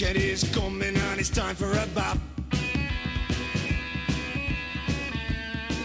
weekend is coming and it's time for a bath.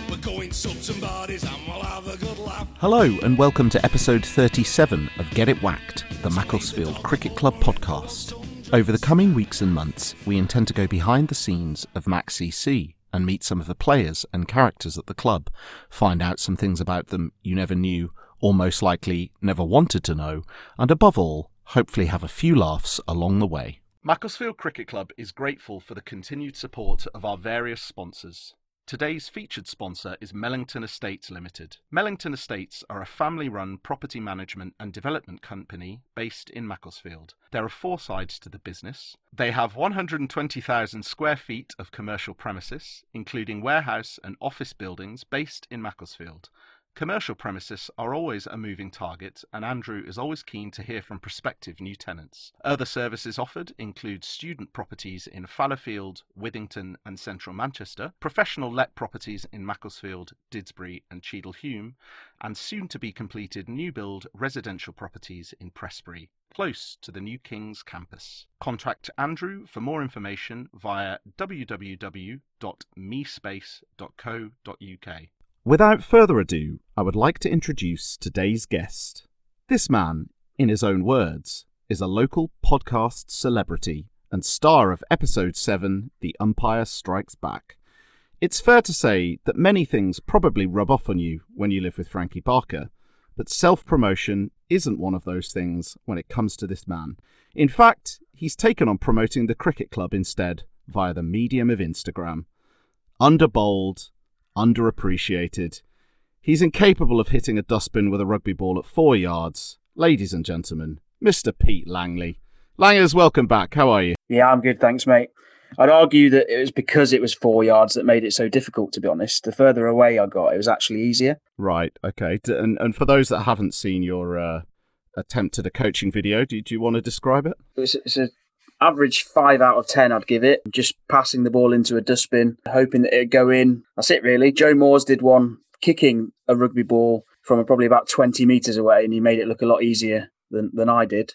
We're going some bodies and we'll have a good laugh. Hello, and welcome to episode 37 of Get It Whacked, the Macclesfield Cricket Club podcast. Over the coming weeks and months, we intend to go behind the scenes of MacCC and meet some of the players and characters at the club, find out some things about them you never knew or most likely never wanted to know, and above all, hopefully have a few laughs along the way. Macclesfield Cricket Club is grateful for the continued support of our various sponsors. Today's featured sponsor is Mellington Estates Limited. Mellington Estates are a family run property management and development company based in Macclesfield. There are four sides to the business. They have 120,000 square feet of commercial premises, including warehouse and office buildings based in Macclesfield. Commercial premises are always a moving target, and Andrew is always keen to hear from prospective new tenants. Other services offered include student properties in Fallowfield, Withington, and central Manchester, professional let properties in Macclesfield, Didsbury, and Cheadle-Hulme, and soon to be completed new build residential properties in Prestbury, close to the New King's campus. Contact Andrew for more information via www.mespace.co.uk. Without further ado, I would like to introduce today's guest. This man, in his own words, is a local podcast celebrity and star of episode 7, The Umpire Strikes Back. It's fair to say that many things probably rub off on you when you live with Frankie Barker, but self promotion isn't one of those things when it comes to this man. In fact, he's taken on promoting the cricket club instead via the medium of Instagram. Underbowled, underappreciated. He's incapable of hitting a dustbin with a rugby ball at four yards. Ladies and gentlemen, Mr. Pete Langley. Langers, welcome back. How are you? Yeah, I'm good, thanks, mate. I'd argue that it was because it was four yards that made it so difficult, to be honest. The further away I got, it was actually easier. Right, okay. And, and for those that haven't seen your uh, attempt at a coaching video, do, do you want to describe it? It's, it's a average five out of ten I'd give it. Just passing the ball into a dustbin, hoping that it'd go in. That's it really. Joe Moores did one kicking a rugby ball from probably about twenty meters away, and he made it look a lot easier than than I did.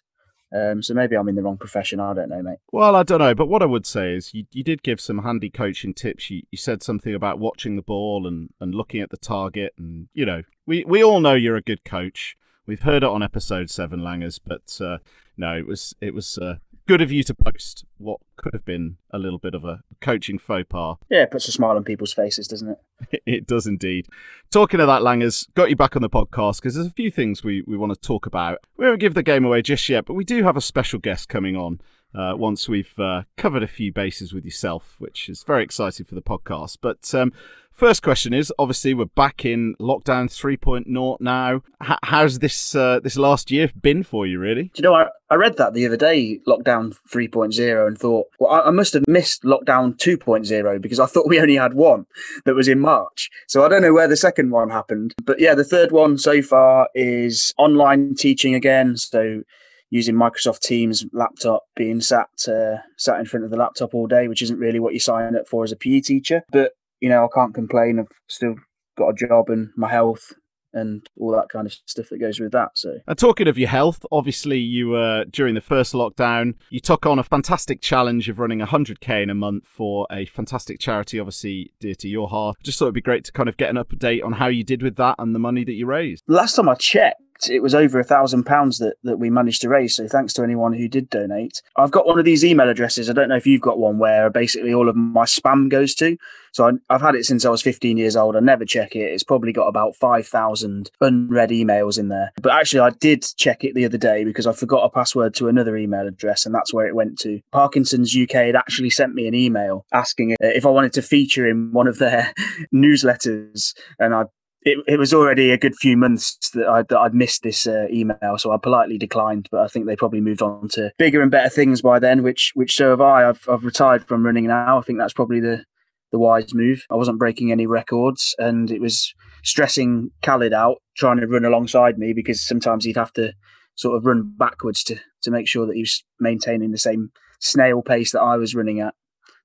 Um, so maybe I'm in the wrong profession. I don't know, mate. Well, I don't know, but what I would say is you, you did give some handy coaching tips. You, you said something about watching the ball and, and looking at the target, and you know we we all know you're a good coach. We've heard it on episode seven, Langers, but uh, no, it was it was uh, good of you to post what could have been a little bit of a coaching faux pas. Yeah, it puts a smile on people's faces, doesn't it? it does indeed. Talking of that, Langers, got you back on the podcast because there's a few things we, we want to talk about. We won't give the game away just yet, but we do have a special guest coming on. Uh, once we've uh, covered a few bases with yourself, which is very exciting for the podcast. But um, First question is obviously we're back in lockdown 3.0 now. H- how's this uh, this last year been for you, really? Do you know, I, I read that the other day, lockdown 3.0, and thought, well, I, I must have missed lockdown 2.0 because I thought we only had one that was in March. So I don't know where the second one happened. But yeah, the third one so far is online teaching again. So using Microsoft Teams laptop, being sat uh, sat in front of the laptop all day, which isn't really what you sign up for as a PE teacher. But you know, I can't complain. I've still got a job and my health and all that kind of stuff that goes with that. So, and talking of your health, obviously you uh, during the first lockdown, you took on a fantastic challenge of running 100k in a month for a fantastic charity, obviously dear to your heart. Just thought it'd be great to kind of get an update on how you did with that and the money that you raised. Last time I checked it was over a thousand pounds that that we managed to raise. So thanks to anyone who did donate. I've got one of these email addresses. I don't know if you've got one where basically all of my spam goes to. So I, have had it since I was 15 years old. I never check it. It's probably got about 5,000 unread emails in there. But actually, I did check it the other day because I forgot a password to another email address, and that's where it went to. Parkinson's UK had actually sent me an email asking if I wanted to feature in one of their newsletters, and I it, it was already a good few months that I'd, that I'd missed this uh, email, so I politely declined. But I think they probably moved on to bigger and better things by then, which which so have I. I've I've retired from running now. I think that's probably the the wise move. I wasn't breaking any records, and it was stressing Khalid out trying to run alongside me because sometimes he'd have to sort of run backwards to to make sure that he was maintaining the same snail pace that I was running at.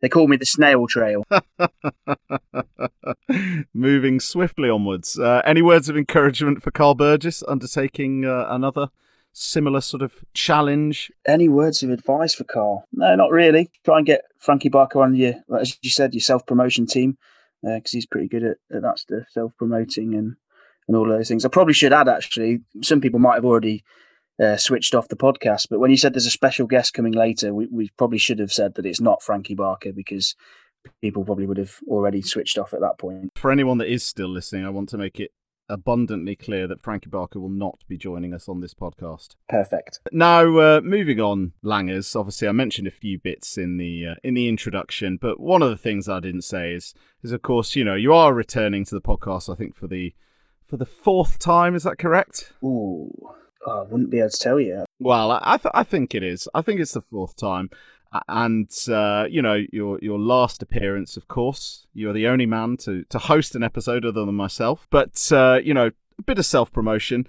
They call me the snail trail. Moving swiftly onwards. Uh, any words of encouragement for Carl Burgess undertaking uh, another similar sort of challenge? Any words of advice for Carl? No, not really. Try and get Frankie Barker on your, as you said, your self promotion team because uh, he's pretty good at, at that stuff, self promoting and and all those things. I probably should add actually, some people might have already uh, switched off the podcast, but when you said there's a special guest coming later, we, we probably should have said that it's not Frankie Barker because people probably would have already switched off at that point. For anyone that is still listening, I want to make it abundantly clear that Frankie Barker will not be joining us on this podcast. Perfect. Now, uh, moving on, Langers. Obviously, I mentioned a few bits in the uh, in the introduction, but one of the things I didn't say is is of course, you know, you are returning to the podcast. I think for the for the fourth time. Is that correct? Ooh, oh, I wouldn't be able to tell you. Well, I th- I think it is. I think it's the fourth time and uh, you know your your last appearance, of course, you're the only man to to host an episode other than myself. But uh, you know, a bit of self promotion.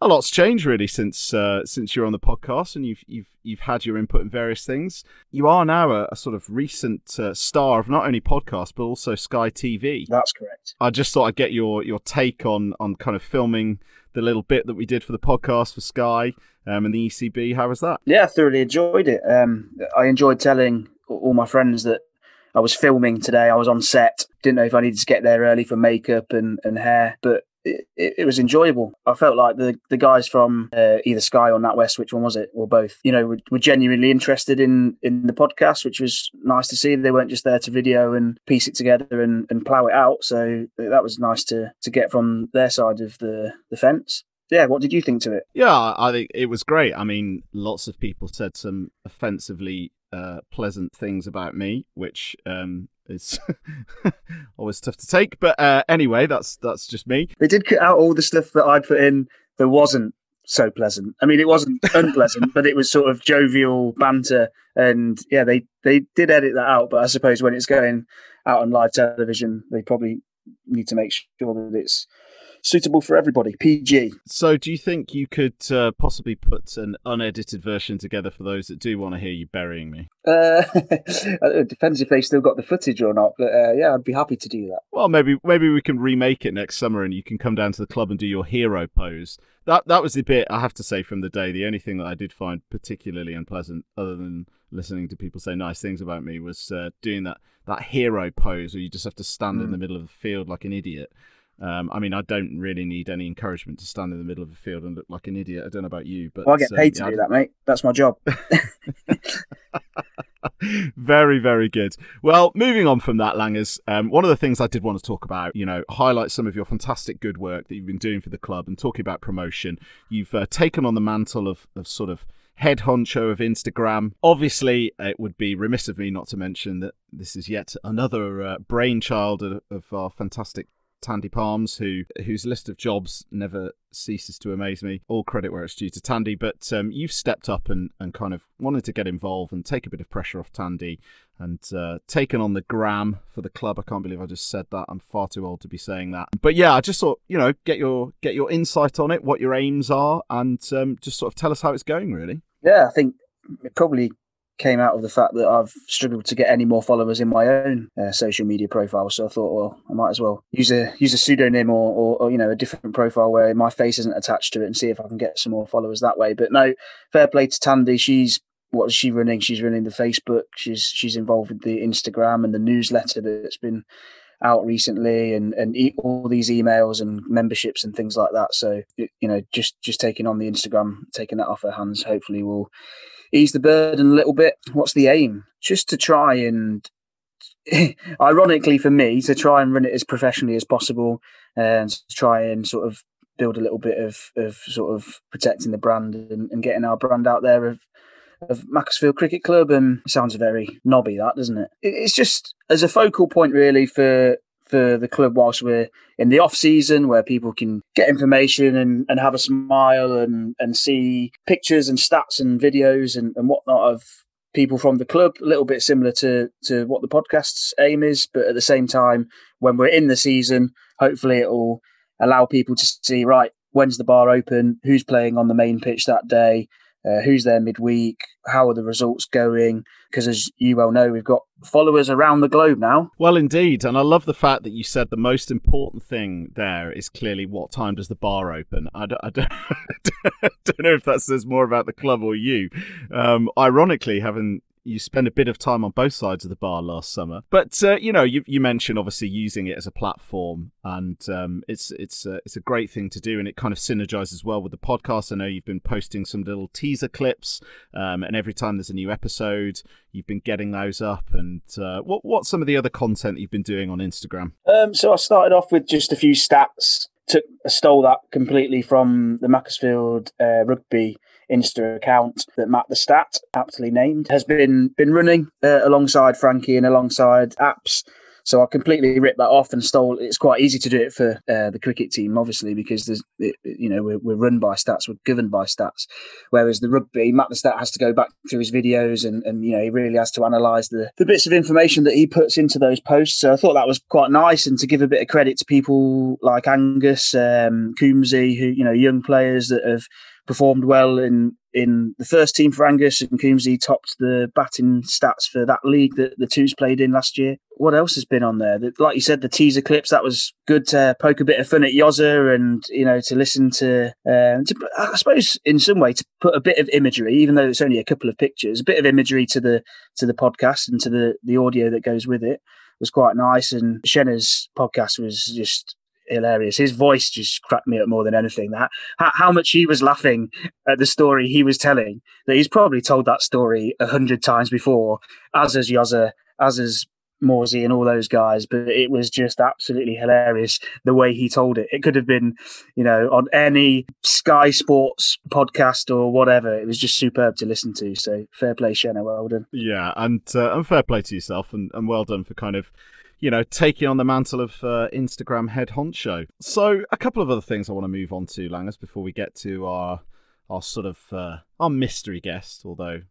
A lot's changed really since uh, since you're on the podcast, and you've you've you've had your input in various things. You are now a, a sort of recent uh, star of not only podcast but also Sky TV. That's correct. I just thought I'd get your your take on on kind of filming the little bit that we did for the podcast for Sky um, and the ECB. How was that? Yeah, I thoroughly enjoyed it. Um, I enjoyed telling all my friends that I was filming today. I was on set. Didn't know if I needed to get there early for makeup and, and hair, but it, it, was enjoyable. I felt like the, the guys from uh, either Sky or NatWest, which one was it, or both, you know, were, were, genuinely interested in in the podcast, which was nice to see. They weren't just there to video and piece it together and, and plow it out. So that was nice to to get from their side of the, the fence yeah, what did you think to it? Yeah, I think it was great. I mean, lots of people said some offensively uh, pleasant things about me, which um, is always tough to take. But uh, anyway, that's that's just me. They did cut out all the stuff that I'd put in that wasn't so pleasant. I mean, it wasn't unpleasant, but it was sort of jovial banter, and yeah, they they did edit that out. But I suppose when it's going out on live television, they probably need to make sure that it's suitable for everybody. PG. So, do you think you could uh, possibly put an unedited version together for those that do want to hear you burying me? Uh, it depends if they still got the footage or not. But uh, yeah, I'd be happy to do that. Well, maybe maybe we can remake it next summer, and you can come down to the club and do your hero pose. That that was the bit I have to say from the day. The only thing that I did find particularly unpleasant, other than listening to people say nice things about me, was uh, doing that that hero pose where you just have to stand mm. in the middle of the field like an idiot. Um, I mean, I don't really need any encouragement to stand in the middle of a field and look like an idiot. I don't know about you, but well, I get paid um, to do that, mate. That's my job. very, very good. Well, moving on from that, Langers, um, one of the things I did want to talk about, you know, highlight some of your fantastic good work that you've been doing for the club and talking about promotion. You've uh, taken on the mantle of, of sort of head honcho of Instagram. Obviously, it would be remiss of me not to mention that this is yet another uh, brainchild of, of our fantastic Tandy Palms, who whose list of jobs never ceases to amaze me. All credit where it's due to Tandy, but um, you've stepped up and, and kind of wanted to get involved and take a bit of pressure off Tandy and uh, taken on the gram for the club. I can't believe I just said that. I'm far too old to be saying that. But yeah, I just thought you know get your get your insight on it, what your aims are, and um, just sort of tell us how it's going. Really. Yeah, I think probably came out of the fact that I've struggled to get any more followers in my own uh, social media profile. So I thought, well, I might as well use a use a pseudonym or, or, or, you know a different profile where my face isn't attached to it and see if I can get some more followers that way. But no, fair play to Tandy. She's what is she running? She's running the Facebook. She's she's involved with the Instagram and the newsletter that's been out recently and and all these emails and memberships and things like that so you know just just taking on the instagram taking that off her hands hopefully will ease the burden a little bit. What's the aim? Just to try and, ironically for me, to try and run it as professionally as possible and to try and sort of build a little bit of, of sort of protecting the brand and, and getting our brand out there of of Macclesfield Cricket Club. And sounds very knobby, that doesn't it? It's just as a focal point, really, for for the club whilst we're in the off season where people can get information and, and have a smile and, and see pictures and stats and videos and, and whatnot of people from the club, a little bit similar to, to what the podcast's aim is. But at the same time, when we're in the season, hopefully it'll allow people to see, right, when's the bar open, who's playing on the main pitch that day, uh, who's there midweek, how are the results going? Because as you well know, we've got followers around the globe now. Well, indeed, and I love the fact that you said the most important thing there is clearly what time does the bar open. I don't, I don't, I don't know if that says more about the club or you. Um, ironically, having you spend a bit of time on both sides of the bar last summer. But uh, you know, you, you mentioned obviously using it as a platform, and um, it's it's uh, it's a great thing to do, and it kind of synergizes well with the podcast. I know you've been posting some little teaser clips, um, and every time there's a new episode, you've been getting those up. And uh, what what's some of the other content you've been doing on Instagram? Um, so I started off with just a few stats. Took stole that completely from the Macclesfield uh, rugby Insta account that Matt the Stat, aptly named, has been been running uh, alongside Frankie and alongside apps. So I completely ripped that off and stole. It's quite easy to do it for uh, the cricket team, obviously, because there's, it, you know, we're, we're run by stats, we're governed by stats. Whereas the rugby, Matt the Stat has to go back through his videos and, and you know, he really has to analyse the, the bits of information that he puts into those posts. So I thought that was quite nice. And to give a bit of credit to people like Angus, um, Coombsy, who, you know, young players that have performed well in in the first team for Angus and Coombsy topped the batting stats for that league that the twos played in last year. What else has been on there? Like you said, the teaser clips that was good to poke a bit of fun at Yozza and you know to listen to, um, to I suppose in some way to put a bit of imagery, even though it's only a couple of pictures, a bit of imagery to the to the podcast and to the the audio that goes with it was quite nice. And Shenna's podcast was just hilarious. His voice just cracked me up more than anything. That how, how, much he was laughing at the story he was telling. That he's probably told that story a hundred times before, as has Yozza, as has Morsey and all those guys. But it was just absolutely hilarious the way he told it. It could have been, you know, on any Sky Sports podcast or whatever. It was just superb to listen to. So fair play, Shenna. Well done. Yeah, and uh, and fair play to yourself, and, and well done for kind of you know, taking on the mantle of uh, Instagram head honcho. So, a couple of other things I want to move on to, Langers, before we get to our our sort of uh, our mystery guest. Although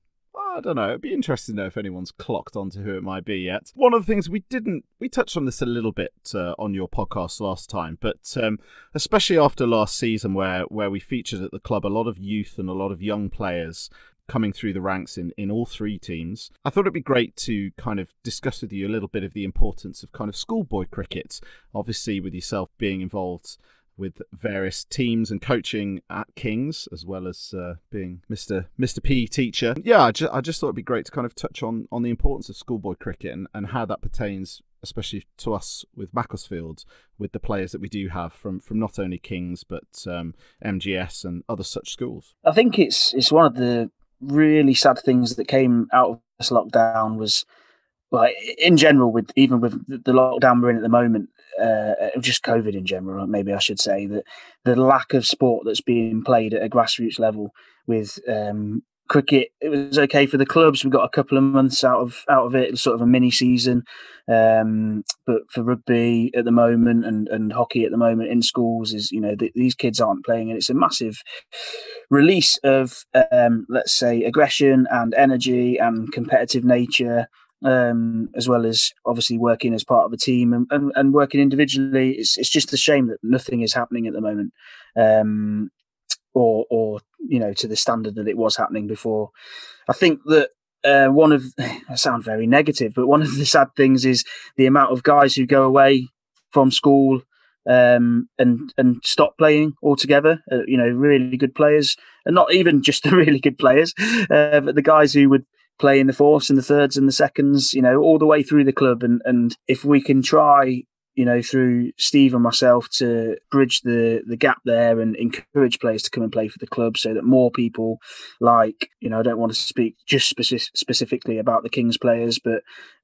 I don't know, it'd be interesting to know if anyone's clocked onto who it might be yet. One of the things we didn't, we touched on this a little bit uh, on your podcast last time, but um, especially after last season, where where we featured at the club a lot of youth and a lot of young players coming through the ranks in, in all three teams. I thought it'd be great to kind of discuss with you a little bit of the importance of kind of schoolboy cricket, obviously, with yourself being involved with various teams and coaching at Kings, as well as uh, being Mr. Mr. PE teacher. Yeah, I just, I just thought it'd be great to kind of touch on on the importance of schoolboy cricket and, and how that pertains, especially to us with Macclesfield, with the players that we do have from from not only Kings but um, MGS and other such schools. I think it's it's one of the really sad things that came out of this lockdown was well in general with even with the lockdown we're in at the moment uh, just covid in general maybe i should say that the lack of sport that's being played at a grassroots level with um, cricket it was okay for the clubs. We got a couple of months out of out of it sort of a mini season. Um, but for rugby at the moment and and hockey at the moment in schools is you know th- these kids aren't playing and it's a massive release of um, let's say aggression and energy and competitive nature um, as well as obviously working as part of a team and, and, and, working individually. It's, it's just a shame that nothing is happening at the moment. Um, or or you know to the standard that it was happening before. I think that uh, one of I sound very negative, but one of the sad things is the amount of guys who go away from school um, and and stop playing altogether. Uh, you know, really good players, and not even just the really good players, uh, but the guys who would play in the fourths and the thirds and the seconds. You know, all the way through the club. And and if we can try you know, through Steve and myself to bridge the the gap there and encourage players to come and play for the club, so that more people, like you know, I don't want to speak just speci- specifically about the Kings players, but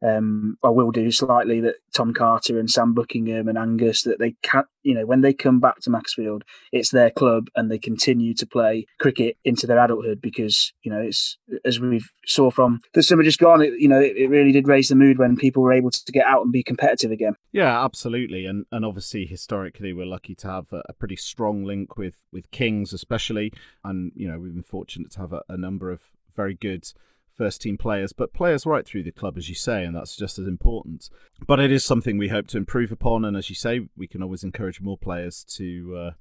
um, I will do slightly that Tom Carter and Sam Buckingham and Angus that they can, you know, when they come back to Maxfield, it's their club and they continue to play cricket into their adulthood because you know it's as we've saw from the summer just gone, it, you know, it, it really did raise the mood when people were able to get out and be competitive again. Yeah, absolutely absolutely, and and obviously historically we're lucky to have a, a, pretty strong link with with Kings, especially, and you know we've been fortunate to have a, a number of very good first team players, but players right through the club, as you say, and that's just as important. But it is something we hope to improve upon, and as you say, we can always encourage more players to uh,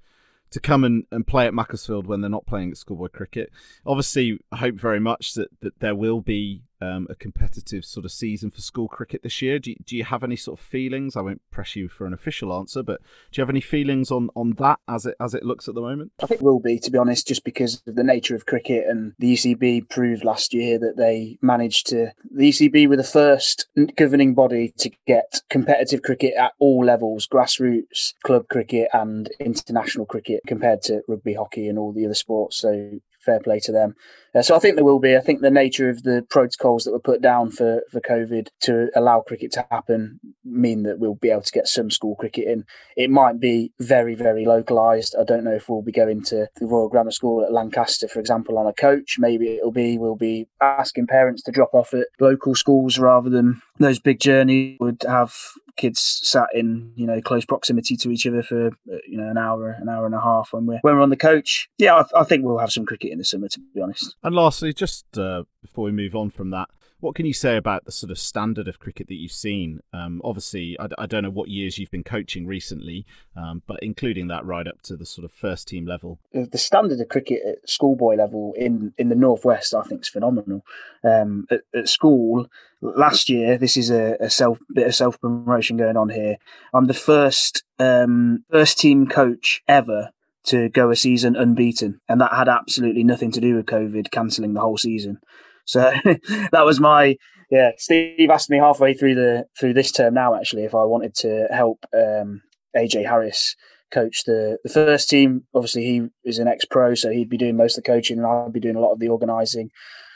to come and, and play at Macclesfield when they're not playing at schoolboy cricket. Obviously, I hope very much that, that there will be um, a competitive sort of season for school cricket this year. Do you, do you have any sort of feelings? I won't press you for an official answer, but do you have any feelings on, on that as it as it looks at the moment? I think will be, to be honest, just because of the nature of cricket and the ECB proved last year that they managed to. The ECB were the first governing body to get competitive cricket at all levels, grassroots, club cricket, and international cricket, compared to rugby, hockey, and all the other sports. So fair play to them. Uh, so I think there will be. I think the nature of the protocols that were put down for, for COVID to allow cricket to happen mean that we'll be able to get some school cricket in. It might be very, very localised. I don't know if we'll be going to the Royal Grammar School at Lancaster, for example, on a coach. Maybe it'll be we'll be asking parents to drop off at local schools rather than those big journeys would have kids sat in you know close proximity to each other for uh, you know an hour an hour and a half when we're when we're on the coach. Yeah i, I think we'll have some cricket in the summer to be honest. And lastly just uh, before we move on from that what can you say about the sort of standard of cricket that you've seen? Um, obviously, I, I, don't know what years you've been coaching recently, um, but including that right up to the sort of first team level. The standard of cricket at schoolboy level in, in the northwest, I think, is phenomenal. Um, at, at, school last year, this is a, a self bit of self promotion going on here. I'm the first um, first team coach ever to go a season unbeaten, and that had absolutely nothing to do with COVID cancelling the whole season. So that was my yeah. Steve asked me halfway through the through this term now actually if I wanted to help um, AJ Harris coach the the first team. Obviously, he is an ex pro, so he'd be doing most of the coaching, and I'd be doing a lot of the organising.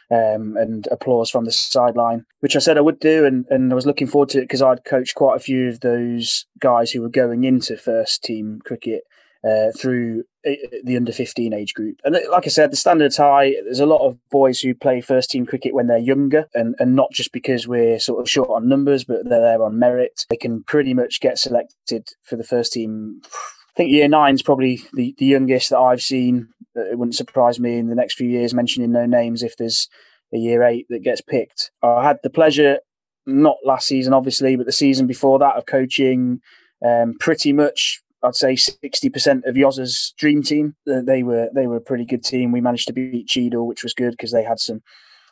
Um, and applause from the sideline, which I said I would do, and, and I was looking forward to it because I'd coached quite a few of those guys who were going into first team cricket uh, through uh, the under 15 age group. And uh, like I said, the standard's high. There's a lot of boys who play first team cricket when they're younger, and, and not just because we're sort of short on numbers, but they're there on merit. They can pretty much get selected for the first team. I think year nine is probably the, the youngest that I've seen. It wouldn't surprise me in the next few years, mentioning no names, if there's a year eight that gets picked. I had the pleasure, not last season, obviously, but the season before that, of coaching um, pretty much I'd say sixty percent of Yozza's dream team. They were they were a pretty good team. We managed to beat Cheadle, which was good because they had some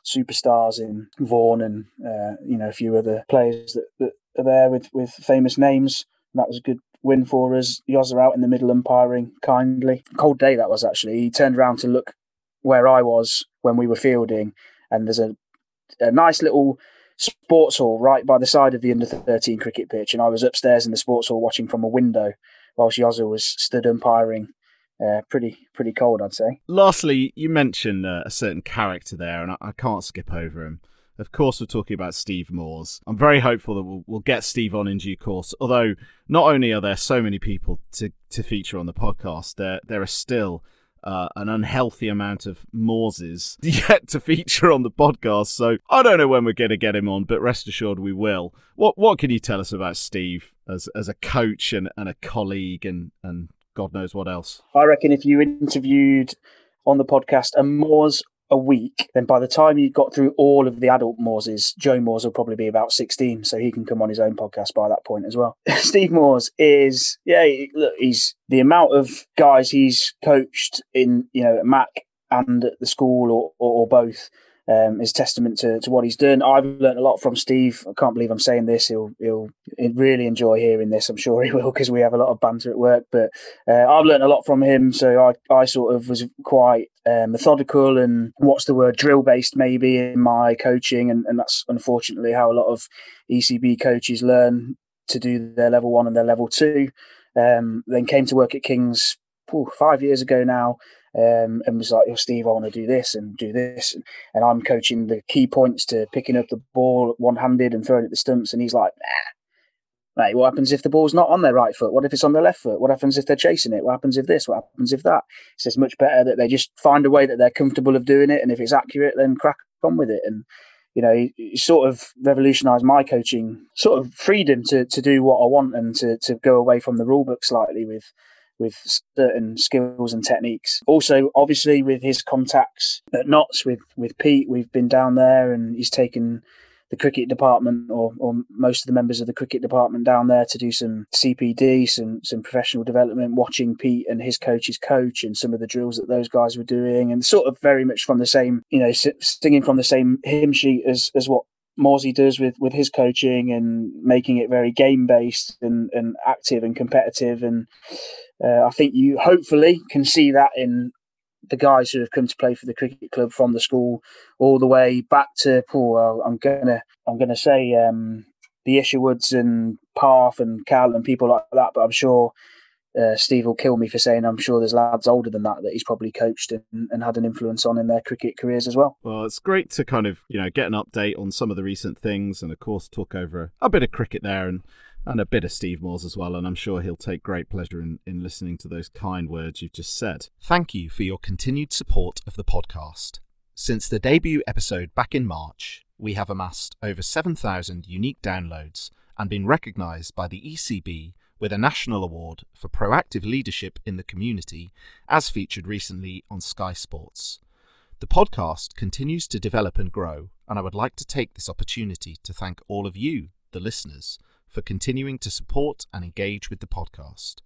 superstars in Vaughan and uh, you know a few other players that, that are there with with famous names. And that was a good win for us. Yozza out in the middle umpiring kindly. Cold day that was actually. He turned around to look where I was when we were fielding, and there's a a nice little sports hall right by the side of the under 13 cricket pitch and I was upstairs in the sports hall watching from a window whilst Yozza was stood umpiring. Uh, pretty pretty cold, I'd say. Lastly, you mentioned uh, a certain character there, and I, I, can't skip over him. Of course, we're talking about Steve Moores. I'm very hopeful that we'll, we'll get Steve on in due course. Although, not only are there so many people to, to feature on the podcast, there there are still uh, an unhealthy amount of Mooreses yet to feature on the podcast. So I don't know when we're going to get him on, but rest assured we will. What what can you tell us about Steve as as a coach and, and a colleague and and God knows what else? I reckon if you interviewed on the podcast a Moores a week, then by the time you got through all of the adult Moores, Joe Moores will probably be about 16, so he can come on his own podcast by that point as well. Steve Moores is, yeah, look, he's the amount of guys he's coached in, you know, at Mac and at the school or, or, or both um, is testament to, to what he's done. I've learned a lot from Steve. I can't believe I'm saying this. He'll he'll really enjoy hearing this. I'm sure he will because we have a lot of banter at work. But uh, I've learned a lot from him. So I, I sort of was quite uh, methodical and what's the word drill based maybe in my coaching, and, and that's unfortunately how a lot of ECB coaches learn to do their level one and their level two. Um, then came to work at Kings five years ago now um, and was like, "Oh, Steve, I want to do this and do this," and, I'm coaching the key points to picking up the ball one handed and throwing it at the stumps, and he's like, "Nah, mate, what happens if the ball's not on their right foot? What if it's on their left foot? What happens if they're chasing it? What happens if this? What happens if that?" He says much better that they just find a way that they're comfortable of doing it, and if it's accurate, then crack on with it. And you know, he, sort of revolutionised my coaching, sort of freedom to to do what I want and to to go away from the rule book slightly with with certain skills and techniques. Also, obviously, with his contacts at Notts with with Pete, we've been down there and he's taken the cricket department or, or most of the members of the cricket department down there to do some CPD, some some professional development, watching Pete and his coach's coach and some of the drills that those guys were doing, and sort of very much from the same, you know, singing from the same hymn sheet as as what Morsey does with with his coaching and making it very game based and and active and competitive and uh, I think you hopefully can see that in the guys who have come to play for the cricket club from the school all the way back to Paul. I'm gonna I'm gonna say um, the Isherwoods and Parth and Cal and people like that, but I'm sure uh, Steve will kill me for saying I'm sure there's lads older than that that he's probably coached and, and, had an influence on in their cricket careers as well. Well, it's great to kind of you know get an update on some of the recent things and of course talk over a bit of cricket there and and a bit of Steve Moores as well, and I'm sure he'll take great pleasure in, in listening to those kind words you've just said. Thank you for your continued support of the podcast. Since the debut episode back in March, we have amassed over 7,000 unique downloads and been recognised by the ECB with a national award for proactive leadership in the community, as featured recently on Sky Sports. The podcast continues to develop and grow, and I would like to take this opportunity to thank all of you, the listeners, for continuing to support and engage with the podcast.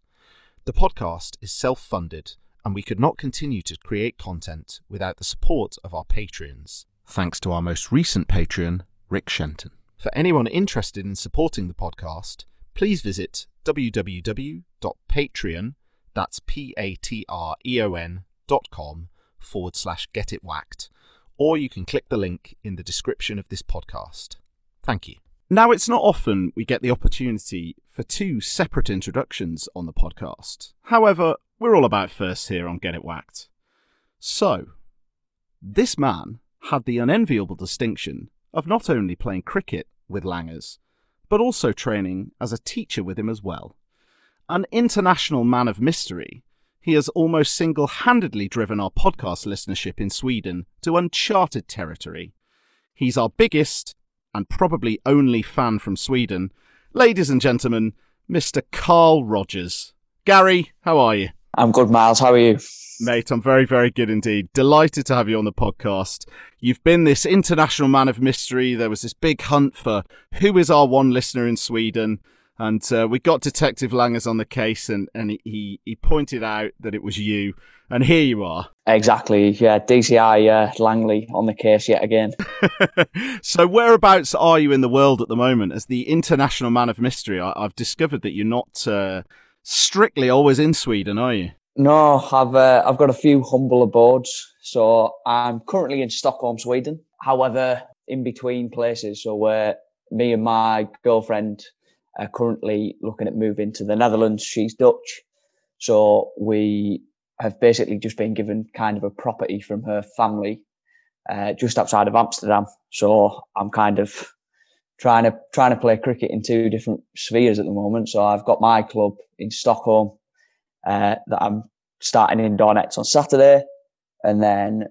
The podcast is self funded, and we could not continue to create content without the support of our patrons. Thanks to our most recent patron, Rick Shenton. For anyone interested in supporting the podcast, please visit www.patreon, that's P-A-T-R-E-O-N dot com forward slash get it whacked, or you can click the link in the description of this podcast. Thank you. Now, it's not often we get the opportunity for two separate introductions on the podcast. However, we're all about first here on Get It Whacked. So, this man had the unenviable distinction of not only playing cricket with Langers, but also training as a teacher with him as well. An international man of mystery, he has almost single handedly driven our podcast listenership in Sweden to uncharted territory. He's our biggest and probably only fan from Sweden, ladies and gentlemen, Mr. Carl Rogers. Gary, how are you? I'm good, Miles. How are you? Mate, I'm very, very good indeed. Delighted to have you on the podcast. You've been this international man of mystery. There was this big hunt for who is our one listener in Sweden. And uh, we got Detective Langers on the case, and, and he, he pointed out that it was you. And here you are. Exactly. Yeah, DCI uh, Langley on the case yet again. so, whereabouts are you in the world at the moment as the international man of mystery? I, have discovered that you're not uh, strictly always in Sweden, are you? No, I've uh, I've got a few humble abodes. So I'm currently in Stockholm, Sweden. However, in between places, so where me and my girlfriend are currently looking at moving to the Netherlands. She's Dutch. So we have basically just been given kind of a property from her family uh, just outside of Amsterdam. So I'm kind of trying to trying to play cricket in two different spheres at the moment. So I've got my club in Stockholm uh, that I'm starting in Dornets on Saturday, and then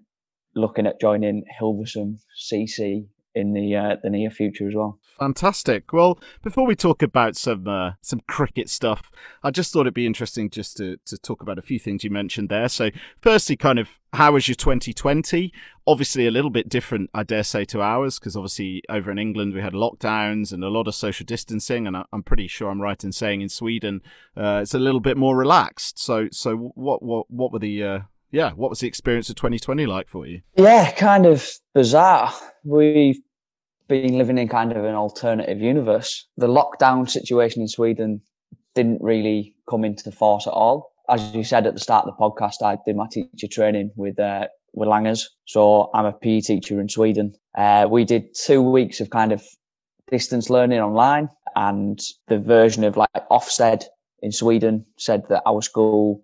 looking at joining Hilversum CC in the uh, the near future as well. Fantastic. Well, before we talk about some uh, some cricket stuff, I just thought it'd be interesting just to to talk about a few things you mentioned there. So, firstly, kind of how was your 2020? Obviously, a little bit different, I dare say, to ours because obviously over in England we had lockdowns and a lot of social distancing, and I'm pretty sure I'm right in saying in Sweden uh, it's a little bit more relaxed. So, so what what what were the uh, yeah, what was the experience of 2020 like for you? Yeah, kind of bizarre. We been living in kind of an alternative universe. The lockdown situation in Sweden didn't really come into force at all. As you said at the start of the podcast, I did my teacher training with uh, with Langers. So I'm a PE teacher in Sweden. Uh, we did two weeks of kind of distance learning online, and the version of like Ofsted in Sweden said that our school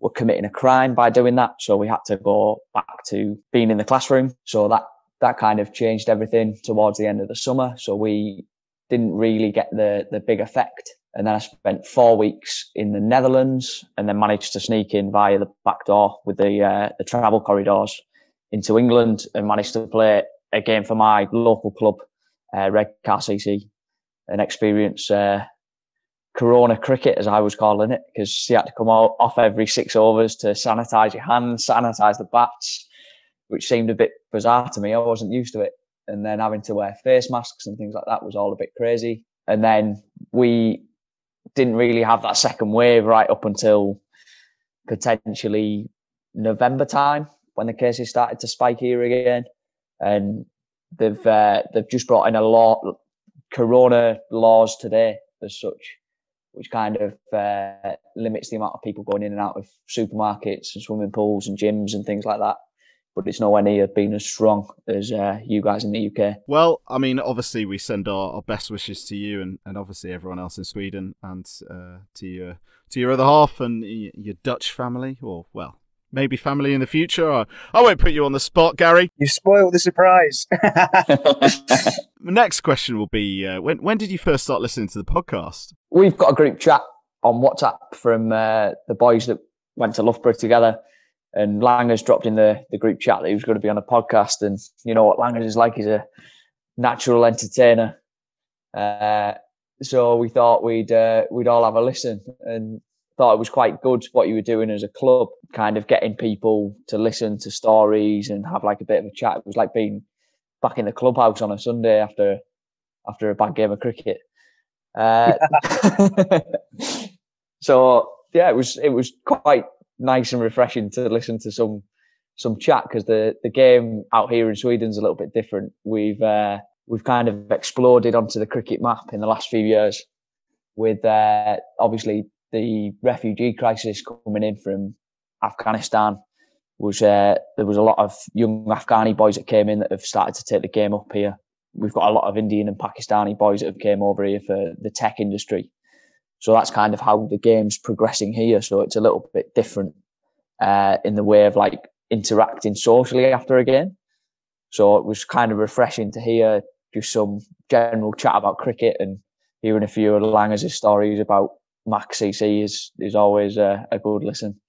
were committing a crime by doing that. So we had to go back to being in the classroom. So that that kind of changed everything towards the end of the summer. So we didn't really get the the big effect. And then I spent four weeks in the Netherlands, and then managed to sneak in via the back door with the uh, the travel corridors into England, and managed to play a game for my local club, uh, Redcar CC, and experience uh, Corona cricket, as I was calling it, because you had to come off every six overs to sanitize your hands, sanitize the bats which seemed a bit bizarre to me. I wasn't used to it. and then having to wear face masks and things like that was all a bit crazy. And then we didn't really have that second wave right up until potentially November time when the cases started to spike here again, and they've uh, they've just brought in a law, Corona laws today as such, which kind of uh, limits the amount of people going in and out of supermarkets and swimming pools and gyms and things like that. But it's nowhere near being as strong as uh, you guys in the UK. Well, I mean, obviously, we send our, our best wishes to you and, and obviously everyone else in Sweden and uh, to your to your other half and your Dutch family, or well, maybe family in the future. I, I won't put you on the spot, Gary. You spoiled the surprise. Next question will be uh, when when did you first start listening to the podcast? We've got a group chat on WhatsApp from uh, the boys that went to Loughborough together. And Langers dropped in the, the group chat that he was going to be on a podcast. And you know what Langers is like, he's a natural entertainer. Uh, so we thought we'd uh, we'd all have a listen and thought it was quite good what you were doing as a club, kind of getting people to listen to stories and have like a bit of a chat. It was like being back in the clubhouse on a Sunday after after a bad game of cricket. Uh, so yeah, it was it was quite nice and refreshing to listen to some some chat because the the game out here in Sweden's a little bit different. We've uh, we've kind of exploded onto the cricket map in the last few years with uh, obviously the refugee crisis coming in from Afghanistan was uh, there was a lot of young Afghani boys that came in that have started to take the game up here. We've got a lot of Indian and Pakistani boys that have came over here for the tech industry. So that's kind of how the game's progressing here. So it's a little bit different uh, in the way of like interacting socially after a game. So it was kind of refreshing to hear just some general chat about cricket and hearing a few of Langers' stories about Max CC is is always a, a good listen.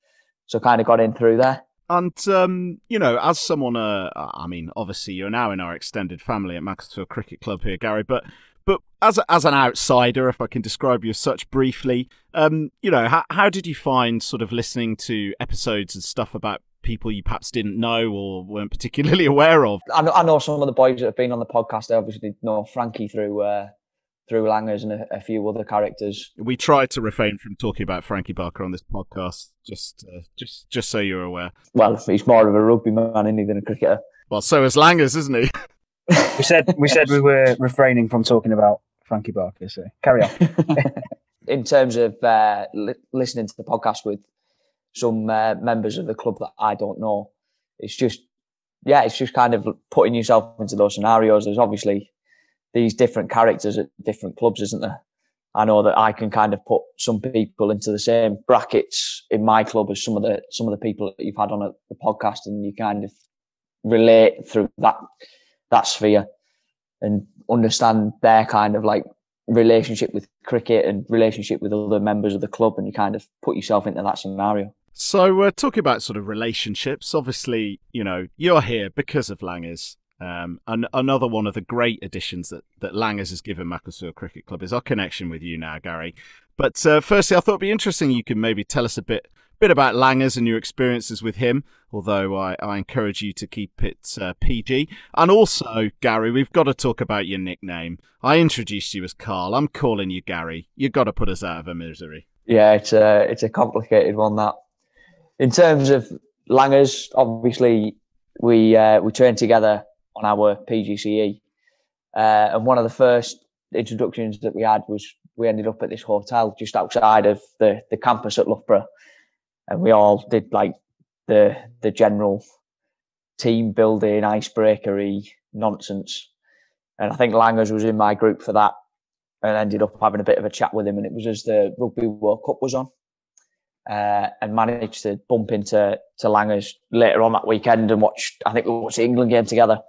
So kind of got in through there. And um, you know, as someone, uh, I mean, obviously you're now in our extended family at Macclesfield Cricket Club here, Gary. But but as as an outsider, if I can describe you as such briefly, um, you know, how how did you find sort of listening to episodes and stuff about people you perhaps didn't know or weren't particularly aware of? I know, I know some of the boys that have been on the podcast. They obviously know Frankie through uh, through Langers and a, a, few other characters. We tried to refrain from talking about Frankie Barker on this podcast, just uh, just just so you're aware. Well, he's more of a rugby man, isn't he, than a cricketer? Well, so is Langers, isn't he? we said we said we were refraining from talking about Frankie Barker. So carry on. In terms of uh, li- listening to the podcast with some uh, members of the club that I don't know, it's just yeah, it's just kind of putting yourself into those scenarios. There's obviously these different characters at different clubs, isn't there? I know that I can kind of put some people into the same brackets in my club as some of the some of the people that you've had on a, the podcast, and you kind of relate through that that sphere and understand their kind of like relationship with cricket and relationship with other members of the club, and you kind of put yourself into that scenario. So, we're uh, talking about sort of relationships. Obviously, you know, you're here because of Langers. Um, and another one of the great additions that, that Langers has given Macclesfield Cricket Club is our connection with you now, Gary. But uh, firstly, I thought it'd be interesting you could maybe tell us a bit bit about Langers and your experiences with him, although I, I encourage you to keep it uh, PG. And also, Gary, we've got to talk about your nickname. I introduced you as Carl. I'm calling you Gary. You've got to put us out of a misery. Yeah, it's a, it's a complicated one, that. In terms of Langers, obviously, we, uh, we trained together on our PGCE. Uh, and one of the first introductions that we had was we ended up at this hotel just outside of the, the campus at Loughborough. And we all did like the the general team building, icebreakery nonsense. And I think Langers was in my group for that and ended up having a bit of a chat with him. And it was as the Rugby World Cup was on uh, and managed to bump into to Langers later on that weekend and watch. I think we watched the England game together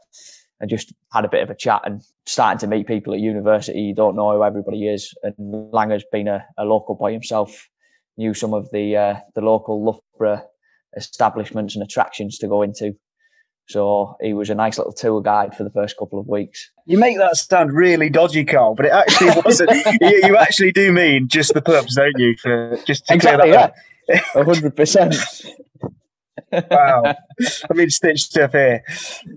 and just had a bit of a chat and starting to meet people at university. You don't know who everybody is, and Langers being a, a local boy himself, knew some of the uh, the local Loughborough establishments and attractions to go into. So he was a nice little tour guide for the first couple of weeks. You make that sound really dodgy, Carl, but it actually wasn't. you, you, actually do mean just the pubs, don't you? For just to exactly, yeah, hundred percent. Wow, I mean stitched up here.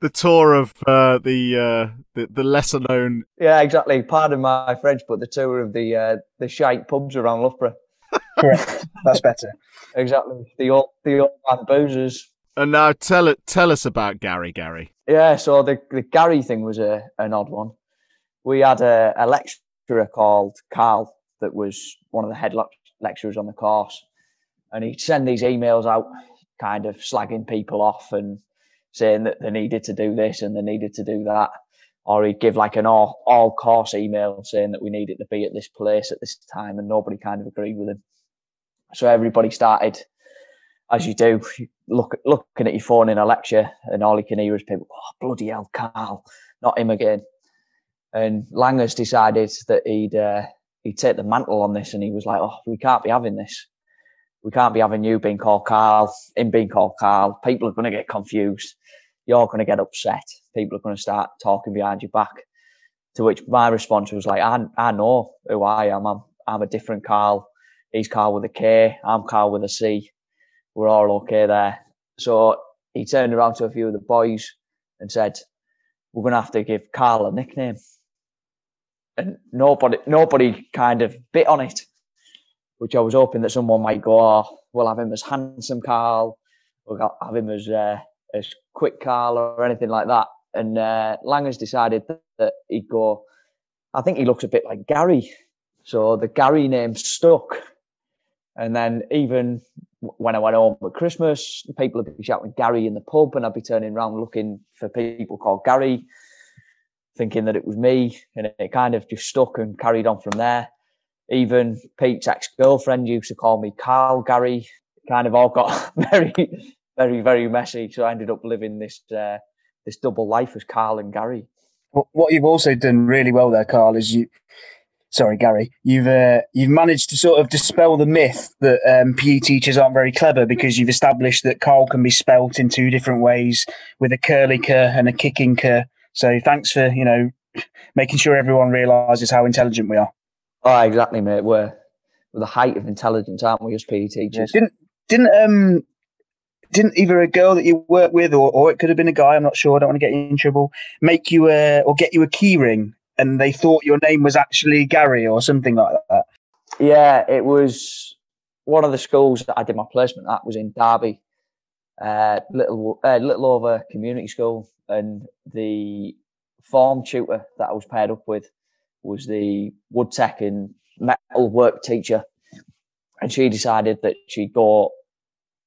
the tour of uh, the, uh, the the lesser known. Yeah, exactly. Pardon my French, but the tour of the uh, the shite pubs around Loughborough. Correct. That's better. Exactly. The old the old man boozers. And now tell it tell us about Gary. Gary. Yeah, so the the Gary thing was a an odd one. We had a, a lecturer called Carl that was one of the head lecturers on the course, and he'd send these emails out, kind of slagging people off and saying that they needed to do this and they needed to do that. Or he'd give like an all, all course email saying that we needed to be at this place at this time, and nobody kind of agreed with him. So everybody started, as you do, look looking at your phone in a lecture, and all you can hear is people, "Oh bloody hell, Carl, not him again." And Langers decided that he'd uh, he'd take the mantle on this, and he was like, "Oh, we can't be having this. We can't be having you being called Carl, him being called Carl. People are going to get confused. You're going to get upset. People are going to start talking behind your back." To which my response was like, "I I know who I am. I'm I'm a different Carl. He's Carl with a K. I'm Carl with a C. We're all okay there." So he turned around to a few of the boys and said, "We're going to have to give Carl a nickname." and nobody nobody kind of bit on it, which I was hoping that someone might go, oh, we'll have him as handsome Carl, we'll have him as uh, as quick Carl or anything like that. And uh, Langers decided that, he'd go. I think he looks a bit like Gary, so the Gary name stuck. And then even when I went home at Christmas, people would be shouting Gary in the pub, and I'd be turning around looking for people called Gary thinking that it was me, and it kind of just stuck and carried on from there. Even Pete's ex girlfriend used to call me Carl Gary. Kind of all got very, very, very messy. So I ended up living this uh, this double life as Carl and Gary. What you've also done really well there, Carl, is you. Sorry, Gary. You've uh, you've managed to sort of dispel the myth that um, PE teachers aren't very clever because you've established that Carl can be spelt in two different ways with a curly k and a kicking k. So thanks for you know making sure everyone realises how intelligent we are. Oh, exactly, mate. We're, we're the height of intelligence, aren't we, as PE teachers? Yeah. Didn't didn't um didn't either a girl that you work with or, or it could have been a guy, I'm not sure, I don't want to get in trouble, make you a or get you a key ring and they thought your name was actually Gary or something like that. Yeah, it was one of the schools that I did my placement at was in Derby. Uh, little uh, Littleover community school and the form tutor that I was paired up with was the wood tech and metal work teacher. And she decided that she'd go,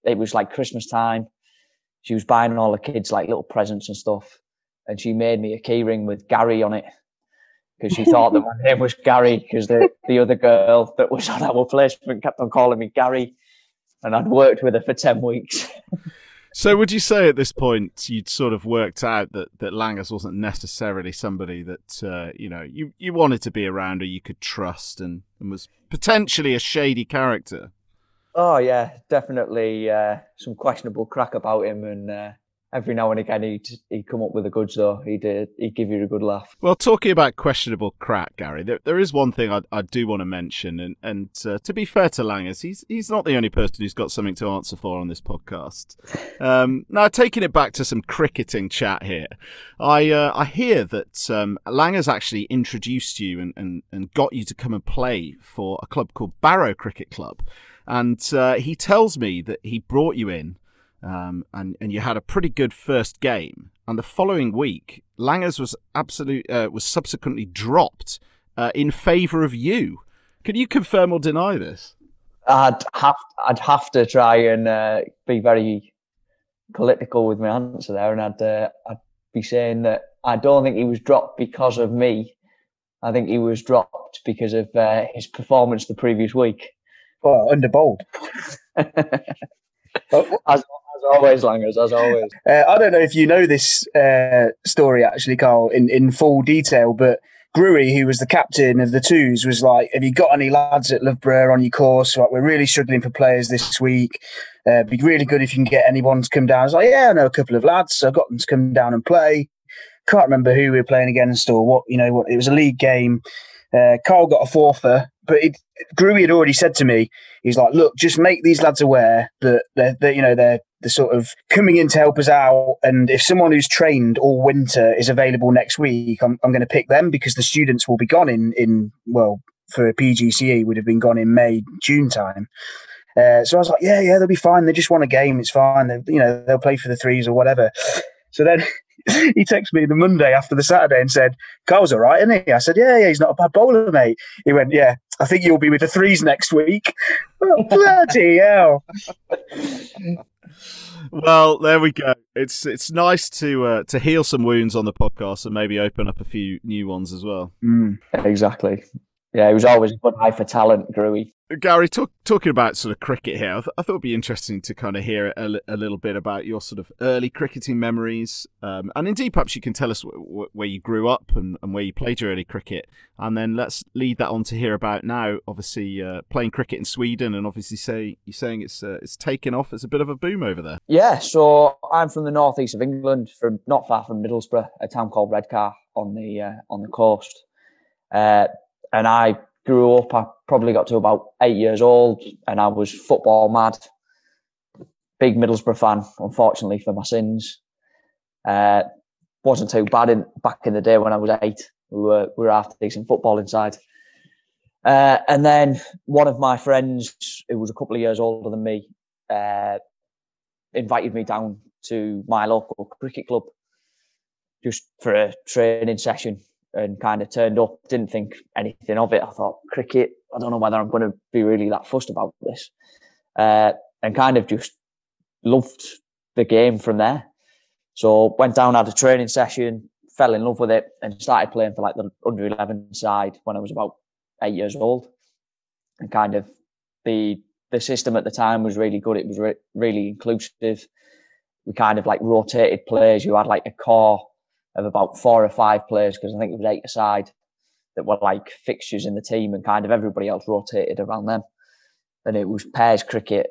it was like Christmas time. She was buying all the kids like little presents and stuff. And she made me a keyring with Gary on it because she thought that my name was Gary because the, the other girl that was on our placement kept on calling me Gary. And I'd worked with her for 10 weeks. So, would you say at this point you'd sort of worked out that that Langers wasn't necessarily somebody that uh, you know you you wanted to be around or you could trust, and, and was potentially a shady character? Oh yeah, definitely uh, some questionable crack about him, and uh, every now and again he'd he'd come up with the goods though. He'd uh, he'd give you a good laugh. Well, talking about questionable crack, Gary, there there is one thing I, I do want to mention, and and uh, to be fair to Langers, he's he's not the only person who's got something to answer for on this podcast. Um, now, taking it back to some cricketing chat here, I uh, I hear that um, Langers actually introduced you and, and and got you to come and play for a club called Barrow Cricket Club. And uh, he tells me that he brought you in um, and and you had a pretty good first game. And the following week, Langers was absolute uh, was subsequently dropped uh, in favour of you. Can you confirm or deny this? I'd have I'd have to try and uh, be very political with my answer there, and I'd uh, I'd be saying that I don't think he was dropped because of me. I think he was dropped because of uh, his performance the previous week. Well, underbowled. as, as always, Langers, as always. Uh, I don't know if you know this uh, story actually, Carl, in, in full detail, but Gruey, who was the captain of the twos, was like, "Have you got any lads at Loughborough on your course? Like, we're really struggling for players this week. Uh, be really good if you can get anyone to come down." I was like, "Yeah, I know a couple of lads, so I got them to come down and play." Can't remember who we were playing against or what. You know, what it was a league game. Uh, Carl got a fourfer, but it, Gruey had already said to me, he's like, look, just make these lads aware that they're, they're you know, they're they're sort of coming in to help us out. And if someone who's trained all winter is available next week, I'm, I'm going to pick them because the students will be gone in, in well, for PGCE would have been gone in May, June time. Uh, so I was like, yeah, yeah, they'll be fine. They just want a game. It's fine. They, you know, they'll play for the threes or whatever. So then he texted me the Monday after the Saturday and said, Carl's all right, isn't he? I said, yeah, yeah, he's not a bad bowler, mate. He went, yeah, I think you'll be with the threes next week. Oh, bloody hell. well, there we go. It's it's nice to uh, to heal some wounds on the podcast and maybe open up a few new ones as well. Mm. Exactly. Yeah, he was always a good eye for talent, Gruey. Gary, talk, talking about sort of cricket here, I, th- I, thought it'd be interesting to kind of hear a, a, little bit about your sort of early cricketing memories, um, and indeed, perhaps you can tell us w- w- where you grew up and, and, where you played your early cricket, and then let's lead that on to hear about now. Obviously, uh, playing cricket in Sweden, and obviously, say you're saying it's uh, it's taken off. It's a bit of a boom over there. Yeah, so I'm from the northeast of England, from not far from Middlesbrough, a town called Redcar on the uh, on the coast, uh, and I grew up, I probably got to about eight years old, and I was football mad. Big Middlesbrough fan, unfortunately for my sins. Uh, wasn't too bad in back in the day when I was eight. We were we were after decent football inside. Uh, and then one of my friends, who was a couple of years older than me, uh, invited me down to my local cricket club just for a training session and kind of turned up. Didn't think anything of it. I thought cricket. I don't know whether I'm going to be really that fussed about this, uh, and kind of just loved the game from there. So went down, had a training session, fell in love with it, and started playing for like the under eleven side when I was about eight years old. And kind of the the system at the time was really good. It was re- really inclusive. We kind of like rotated players. You had like a core of about four or five players because I think it was eight aside that were like fixtures in the team, and kind of everybody else rotated around them. And it was pairs cricket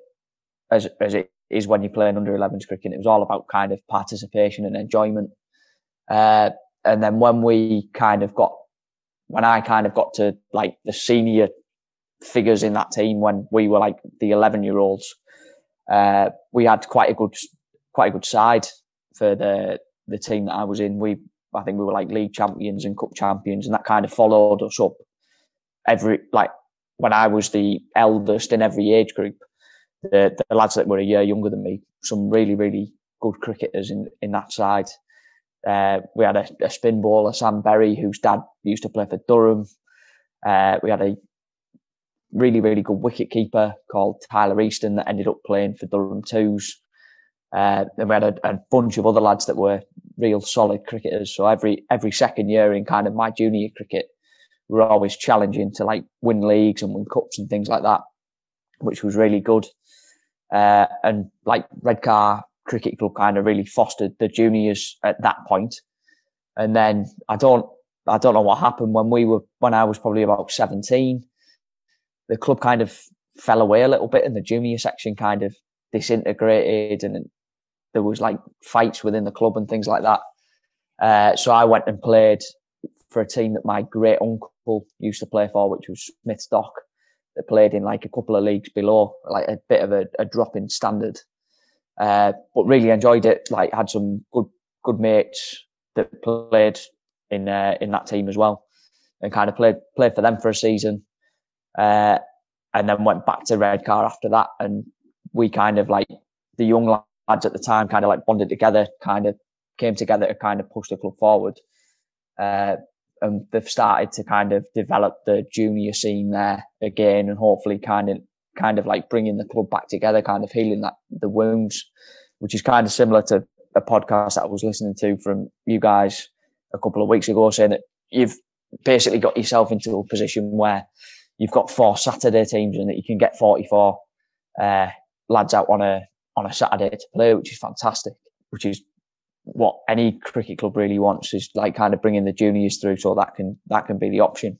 as as it is when you're playing under 11s cricket. It was all about kind of participation and enjoyment. Uh, and then when we kind of got, when I kind of got to like the senior figures in that team, when we were like the 11 year olds, uh, we had quite a good, quite a good side for the the team that I was in, we I think we were like league champions and cup champions, and that kind of followed us up every like when I was the eldest in every age group. The, the lads that were a year younger than me, some really really good cricketers in in that side. Uh, we had a, a, spin bowler, Sam Berry, whose dad used to play for Durham. Uh, we had a really, really good wicket keeper called Tyler Easton that ended up playing for Durham Twos. Uh, and we had a, a, bunch of other lads that were real solid cricketers. So every every second year in kind of my junior cricket, we were always challenging to like win leagues and win cups and things like that, which was really good. Uh, and like Redcar Cricket Club kind of really fostered the juniors at that point. And then I don't I don't know what happened when we were when I was probably about seventeen. The club kind of fell away a little bit, and the junior section kind of disintegrated, and there was like fights within the club and things like that. Uh, so I went and played for a team that my great uncle used to play for, which was Smith's Dock, that played in like a couple of leagues below, like a bit of a, a drop in standard. Uh, but really enjoyed it. Like had some good good mates that played in uh, in that team as well, and kind of played played for them for a season, uh, and then went back to Redcar after that. And we kind of like the young lads at the time kind of like bonded together, kind of came together to kind of push the club forward. Uh, and they've started to kind of develop the junior scene there again, and hopefully kind of kind of like bringing the club back together, kind of healing that the wounds, which is kind of similar to a podcast that I was listening to from you guys a couple of weeks ago, saying that you've basically got yourself into a position where you've got four Saturday teams and that you can get 44 uh, lads out on a on a Saturday to play, which is fantastic. Which is what any cricket club really wants is like kind of bringing the juniors through, so that can that can be the option.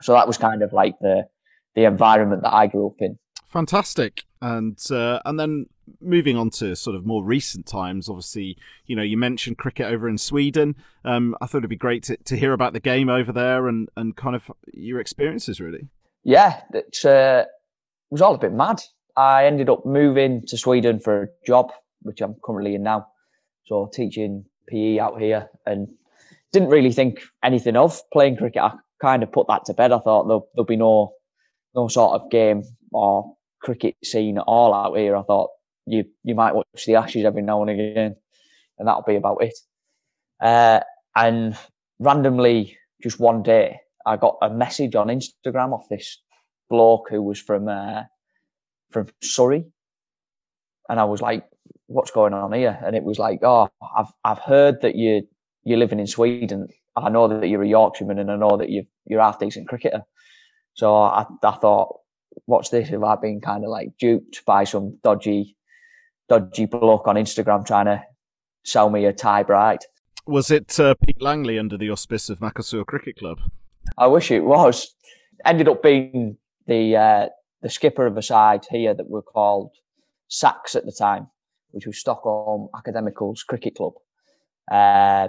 So that was kind of like the the environment that I grew up in. Fantastic. And uh, and then moving on to sort of more recent times, obviously, you know, you mentioned cricket over in Sweden. Um, I thought it'd be great to, to hear about the game over there and, and kind of your experiences, really. Yeah, uh, it was all a bit mad. I ended up moving to Sweden for a job, which I'm currently in now. So teaching PE out here and didn't really think anything of playing cricket. I kind of put that to bed. I thought there'll, there'll be no no sort of game or cricket scene at all out here. I thought you you might watch the Ashes every now and again, and that'll be about it. Uh, and randomly, just one day, I got a message on Instagram off this bloke who was from uh, from Surrey, and I was like, "What's going on here?" And it was like, "Oh, I've I've heard that you you're living in Sweden. I know that you're a Yorkshireman, and I know that you you're a half decent cricketer." So I, I thought, what's this? Have I been kind of like duped by some dodgy, dodgy bloke on Instagram trying to sell me a tie bright? Was it uh, Pete Langley under the auspice of Macclesfield Cricket Club? I wish it was. Ended up being the uh, the skipper of a side here that were called Sax at the time, which was Stockholm Academicals Cricket Club, uh,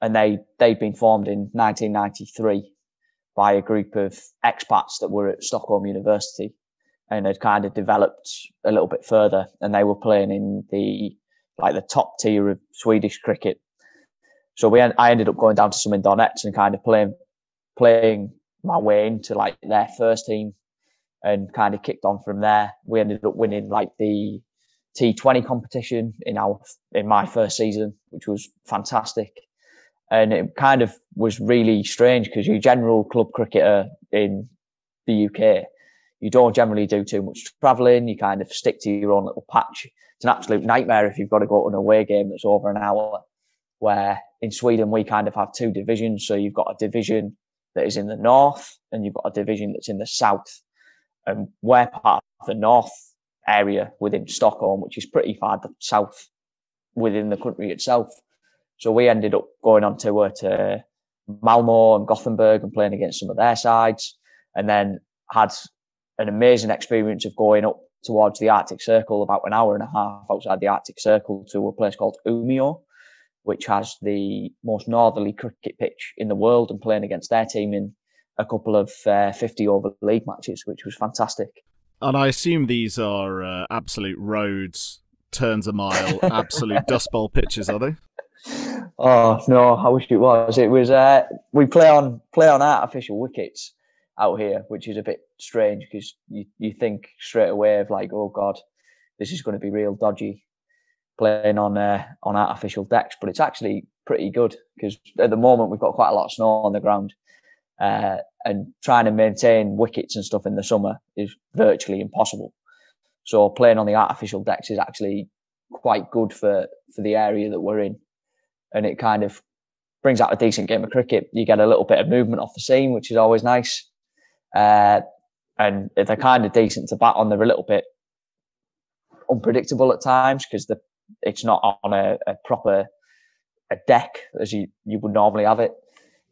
and they they'd been formed in 1993 by a group of expats that were at Stockholm University and had kind of developed a little bit further. And they were playing in the like the top tier of Swedish cricket. So we, I ended up going down to some in Donetsk and kind of playing, playing my way into like their first team, and kind of kicked on from there. We ended up winning like the T20 competition in our in my first season, which was fantastic and it kind of was really strange because you general club cricketer in the UK, you don't generally do too much travelling. You kind of stick to your own little patch. It's an absolute nightmare if you've got to go to an away game that's over an hour. Where in Sweden we kind of have two divisions, so you've got a division that is in the north, and you've got a division that's in the south. Um, and we're part of the north area within Stockholm, which is pretty far south within the country itself. So we ended up going on tour to uh, Malmo and Gothenburg and playing against some of their sides, and then had an amazing experience of going up towards the Arctic Circle, about an hour and a half outside the Arctic Circle, to a place called Umeå, which has the most northerly cricket pitch in the world, and playing against their team in a couple of uh, 50 over league matches, which was fantastic. And I assume these are uh, absolute roads, turns a mile, absolute dust bowl pitches, are they? Oh no, I wish it was. It was. Uh, we play on play on artificial wickets out here, which is a bit strange because you, you think straight away of like, oh god, this is going to be real dodgy playing on uh, on artificial decks, but it's actually pretty good because at the moment we've got quite a lot of snow on the ground, uh, and trying to maintain wickets and stuff in the summer is virtually impossible. So playing on the artificial decks is actually quite good for for the area that we're in and it kind of brings out a decent game of cricket. You get a little bit of movement off the seam, which is always nice. Uh, and they're kind of decent to bat on. They're a little bit unpredictable at times because the it's not on a, a, proper a deck as you, you would normally have it.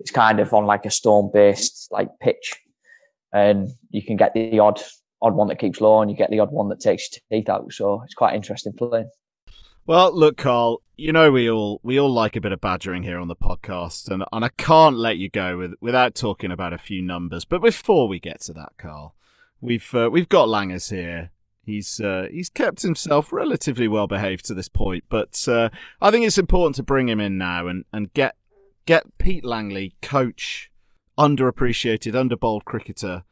It's kind of on like a stone based like pitch, and you can get the odd odd one that keeps low, and you get the odd one that takes teeth out. So it's quite interesting playing. Well, look, Carl, you know we all we all like a bit of badgering here on the podcast, and and I can't let you go with, without talking about a few numbers. But before we get to that, Carl, we've uh, we've got Langers here. He's uh, he's kept himself relatively well behaved to this point, but uh, I think it's important to bring him in now and, and get get Pete Langley, coach, underappreciated, underbowled cricketer,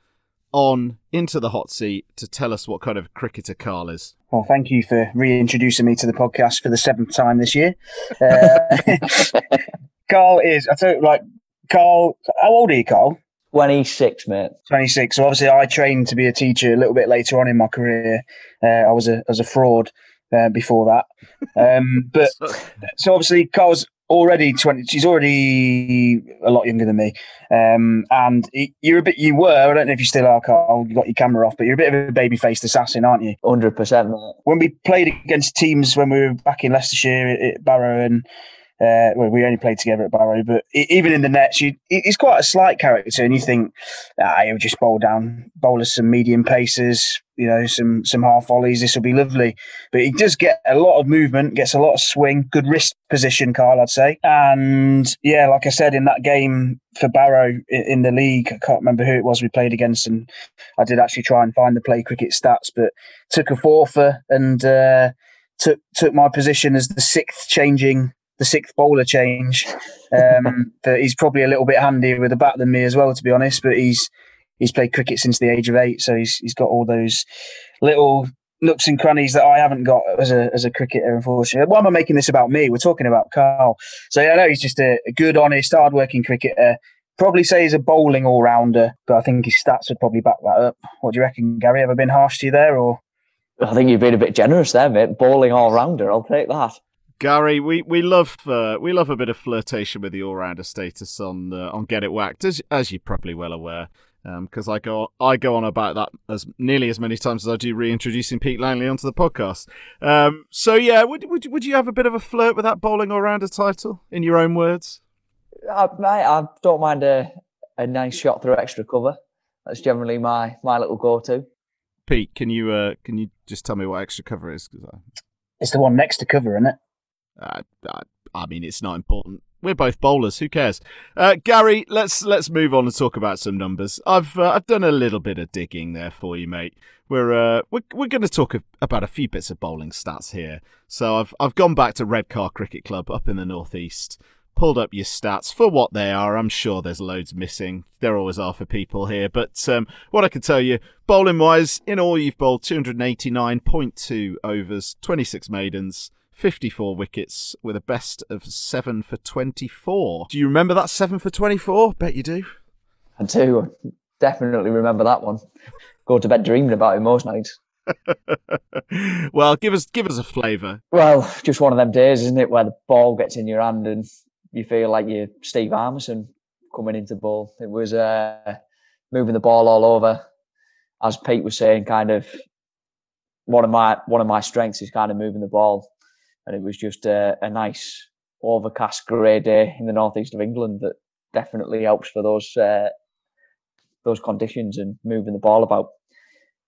on into the hot seat to tell us what kind of cricketer Carl is. Well, thank you for reintroducing me to the podcast for the seventh time this year. Uh, Carl is, I tell you, like, Carl, how old are you, Carl? 26, mate. 26. So obviously, I trained to be a teacher a little bit later on in my career. Uh, I was a, as a fraud uh, before that. Um, but so obviously, Carl's already 20 she's already a lot younger than me. Um, and you're a bit you were i don't know if you still are carl you got your camera off but you're a bit of a baby faced assassin aren't you? 100% when we played against teams when we were back in leicestershire at barrow and Uh, well, we only played together at Barrow, but even in the nets, you, he's quite a slight character, and you think ah, he'll just bowl down, bowl us some medium paces, you know, some some half volleys. This will be lovely. But he does get a lot of movement, gets a lot of swing, good wrist position, Carl, I'd say. And yeah, like I said, in that game for Barrow in the league, I can't remember who it was we played against, and I did actually try and find the play cricket stats, but took a fourfer and uh, took took my position as the sixth changing the sixth bowler change. Um, but he's probably a little bit handier with a bat than me as well, to be honest. But he's he's played cricket since the age of eight, so he's he's got all those little nooks and crannies that I haven't got as a as a cricketer, unfortunately. Why am I making this about me? We're talking about Carl. So yeah, I know he's just a, a good, honest, hard-working cricketer. Probably say he's a bowling all-rounder, but I think his stats would probably back that up. What do you reckon, Gary? Ever been harsh to you there, or? I think you've been a bit generous there, mate. Bowling all-rounder, I'll take that. Gary, we, we love uh, we love a bit of flirtation with the all rounder status on uh, on Get It Whacked, as as you're probably well aware, because um, I go I go on about that as nearly as many times as I do reintroducing Pete Langley onto the podcast. Um, so yeah, would, would would you have a bit of a flirt with that bowling all rounder title in your own words? I, I, I don't mind a, a nice shot through extra cover. That's generally my my little go to. Pete, can you uh, can you just tell me what extra cover is? Cause I... It's the one next to cover, isn't it? Uh, I mean, it's not important. We're both bowlers. Who cares? Uh, Gary, let's let's move on and talk about some numbers. I've uh, I've done a little bit of digging there for you, mate. We're uh, we're we're going to talk about a few bits of bowling stats here. So I've I've gone back to Redcar Cricket Club up in the northeast, pulled up your stats for what they are. I'm sure there's loads missing. There always are for people here. But um, what I can tell you, bowling wise, in all you've bowled 289.2 overs, 26 maidens. 54 wickets with a best of 7 for 24. Do you remember that 7 for 24? Bet you do. I do. Definitely remember that one. Go to bed dreaming about it most nights. well, give us give us a flavour. Well, just one of them days, isn't it, where the ball gets in your hand and you feel like you're Steve Harmison coming into ball. It was uh, moving the ball all over. As Pete was saying, kind of one of my one of my strengths is kind of moving the ball and it was just a, a nice overcast grey day in the northeast of England that definitely helps for those uh, those conditions and moving the ball about.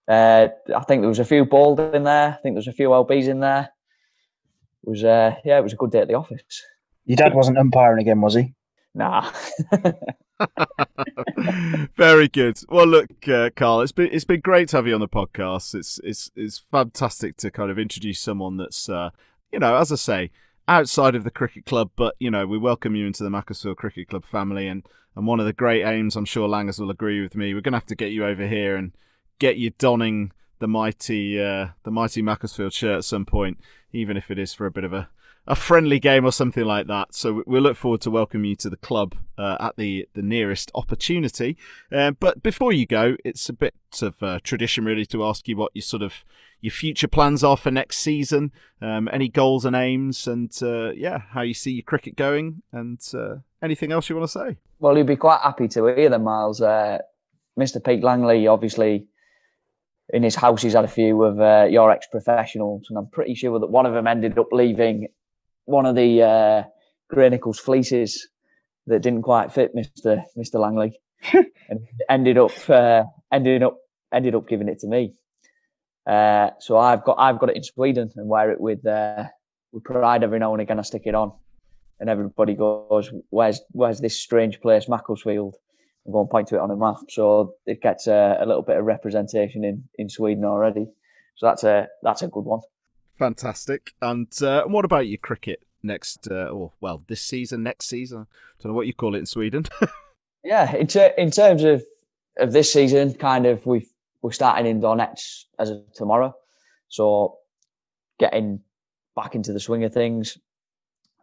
Uh, I think there was a few bowled in there. I think there was a few lbs in there. It was uh, yeah, it was a good day at the office. Your dad wasn't umpiring again, was he? Nah. Very good. Well, look, uh, Carl, it's been it's been great to have you on the podcast. It's it's it's fantastic to kind of introduce someone that's uh, you know, as I say, outside of the cricket club, but you know, we welcome you into the Macclesfield Cricket Club family, and and one of the great aims, I'm sure Langers will agree with me. We're going to have to get you over here and get you donning the mighty uh, the mighty Macclesfield shirt at some point, even if it is for a bit of a a friendly game or something like that. So we look forward to welcoming you to the club uh, at the, the nearest opportunity. Uh, but before you go, it's a bit of uh, tradition really to ask you what your sort of your future plans are for next season, um, any goals and aims, and uh, yeah, how you see your cricket going, and uh, anything else you want to say. Well, you'd be quite happy to hear them, Miles. Uh, Mr. Pete Langley, obviously, in his house, he's had a few of your ex-professionals, and I'm pretty sure that one of them ended up leaving one of the uh, Gray-Nicolls fleeces that didn't quite fit Mister Mister Langley, and ended up uh, ended up ended up giving it to me. Uh, so I've got I've got it in Sweden and wear it with uh, with pride every now and again. I stick it on, and everybody goes, "Where's where's this strange place, Macclesfield?" And go and point to it on a map. So it gets a, a little bit of representation in in Sweden already. So that's a that's a good one. Fantastic. And uh, what about your cricket next, uh, or well, this season, next season? I don't know what you call it in Sweden. yeah, in, ter- in terms of, of this season, kind of we've we're starting indoor nets as of tomorrow, so getting back into the swing of things.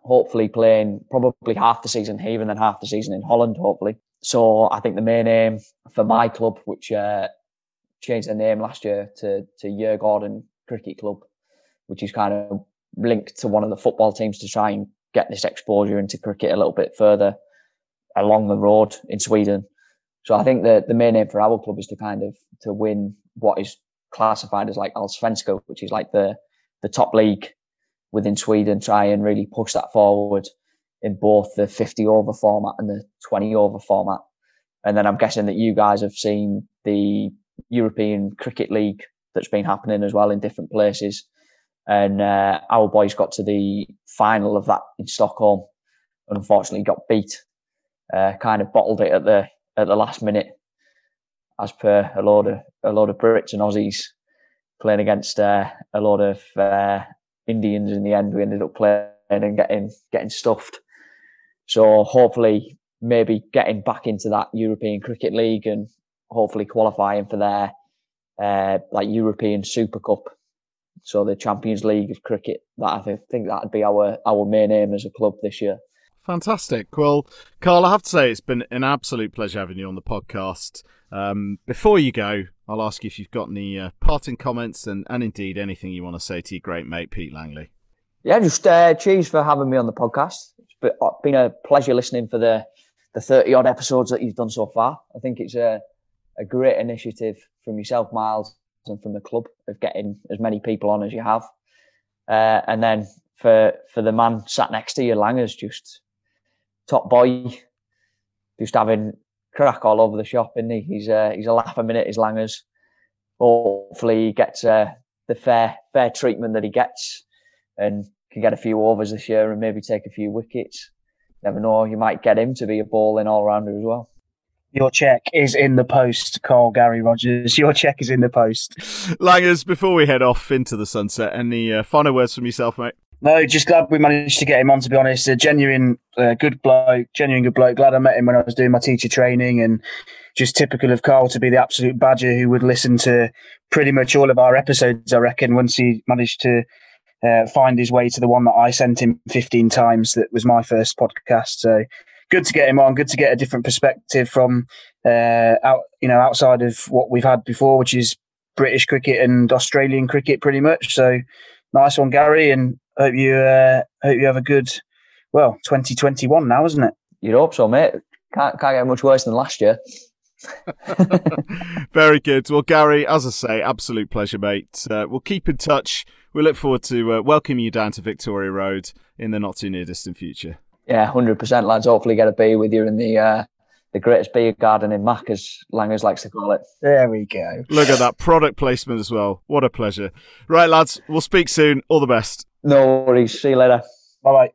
Hopefully, playing probably half the season here and then half the season in Holland. Hopefully, so I think the main aim for my club, which uh, changed their name last year to to Djurgården Cricket Club, which is kind of linked to one of the football teams to try and get this exposure into cricket a little bit further along the road in Sweden. So I think that the main aim for our club is to kind of to win what is classified as like Allsvenskan, which is like the the top league within Sweden. Try and really push that forward in both the 50 over format and the 20 over format. And then I'm guessing that you guys have seen the European Cricket League that's been happening as well in different places. And uh, our boys got to the final of that in Stockholm, and unfortunately got beat. Uh, kind of bottled it at the at the last minute, as per a load of a load of Brits and Aussies playing against uh, a lot of uh, Indians. In the end, we ended up playing and getting getting stuffed. So hopefully, maybe getting back into that European Cricket League and hopefully qualifying for their uh, like European Super Cup. So the Champions League of cricket. That I think that'd be our our main aim as a club this year. Fantastic. Well, Carl, I have to say it's been an absolute pleasure having you on the podcast. Um, before you go, I'll ask you if you've got any uh, parting comments and, and indeed anything you want to say to your great mate, Pete Langley. Yeah, just uh, cheers for having me on the podcast. It's been a pleasure listening for the the 30 odd episodes that you've done so far. I think it's a, a great initiative from yourself, Miles, and from the club of getting as many people on as you have. Uh, and then for for the man sat next to you, Langers, just top boy, just having crack all over the shop, and he? He's uh, he's a laugh a minute, his Langers. Hopefully, he gets uh, the fair fair treatment that he gets, and can get a few overs this year and maybe take a few wickets. Never know, you might get him to be a bowling all rounder as well. Your check is in the post, Carl Gary Rogers. Your check is in the post. Langers, before we head off into the sunset, any uh, final words from yourself, mate? No, just glad we managed to get him on. To be honest, a genuine uh, good bloke, genuine good bloke. Glad I met him when I was doing my teacher training, and just typical of Carl to be the absolute badger who would listen to pretty much all of our episodes. I reckon once he managed to uh, find his way to the one that I sent him 15 times. That was my first podcast. So good to get him on. Good to get a different perspective from uh, out, you know, outside of what we've had before, which is British cricket and Australian cricket, pretty much. So nice one, Gary, and hope you uh, hope you have a good well 2021 now, isn't it? You hope so, mate. Can't can't get much worse than last year. Very good. Well, Gary, as I say, absolute pleasure, mate. Uh, we'll keep in touch we look forward to uh, welcoming you down to Victoria Road in the not too near distant future. Yeah, hundred percent, lads. Hopefully, get a beer with you in the uh, the greatest beer garden in Mac, as Langers likes to call it. There we go. Look at that product placement as well. What a pleasure. Right, lads, we'll speak soon. All the best. No worries. See you later. Bye bye.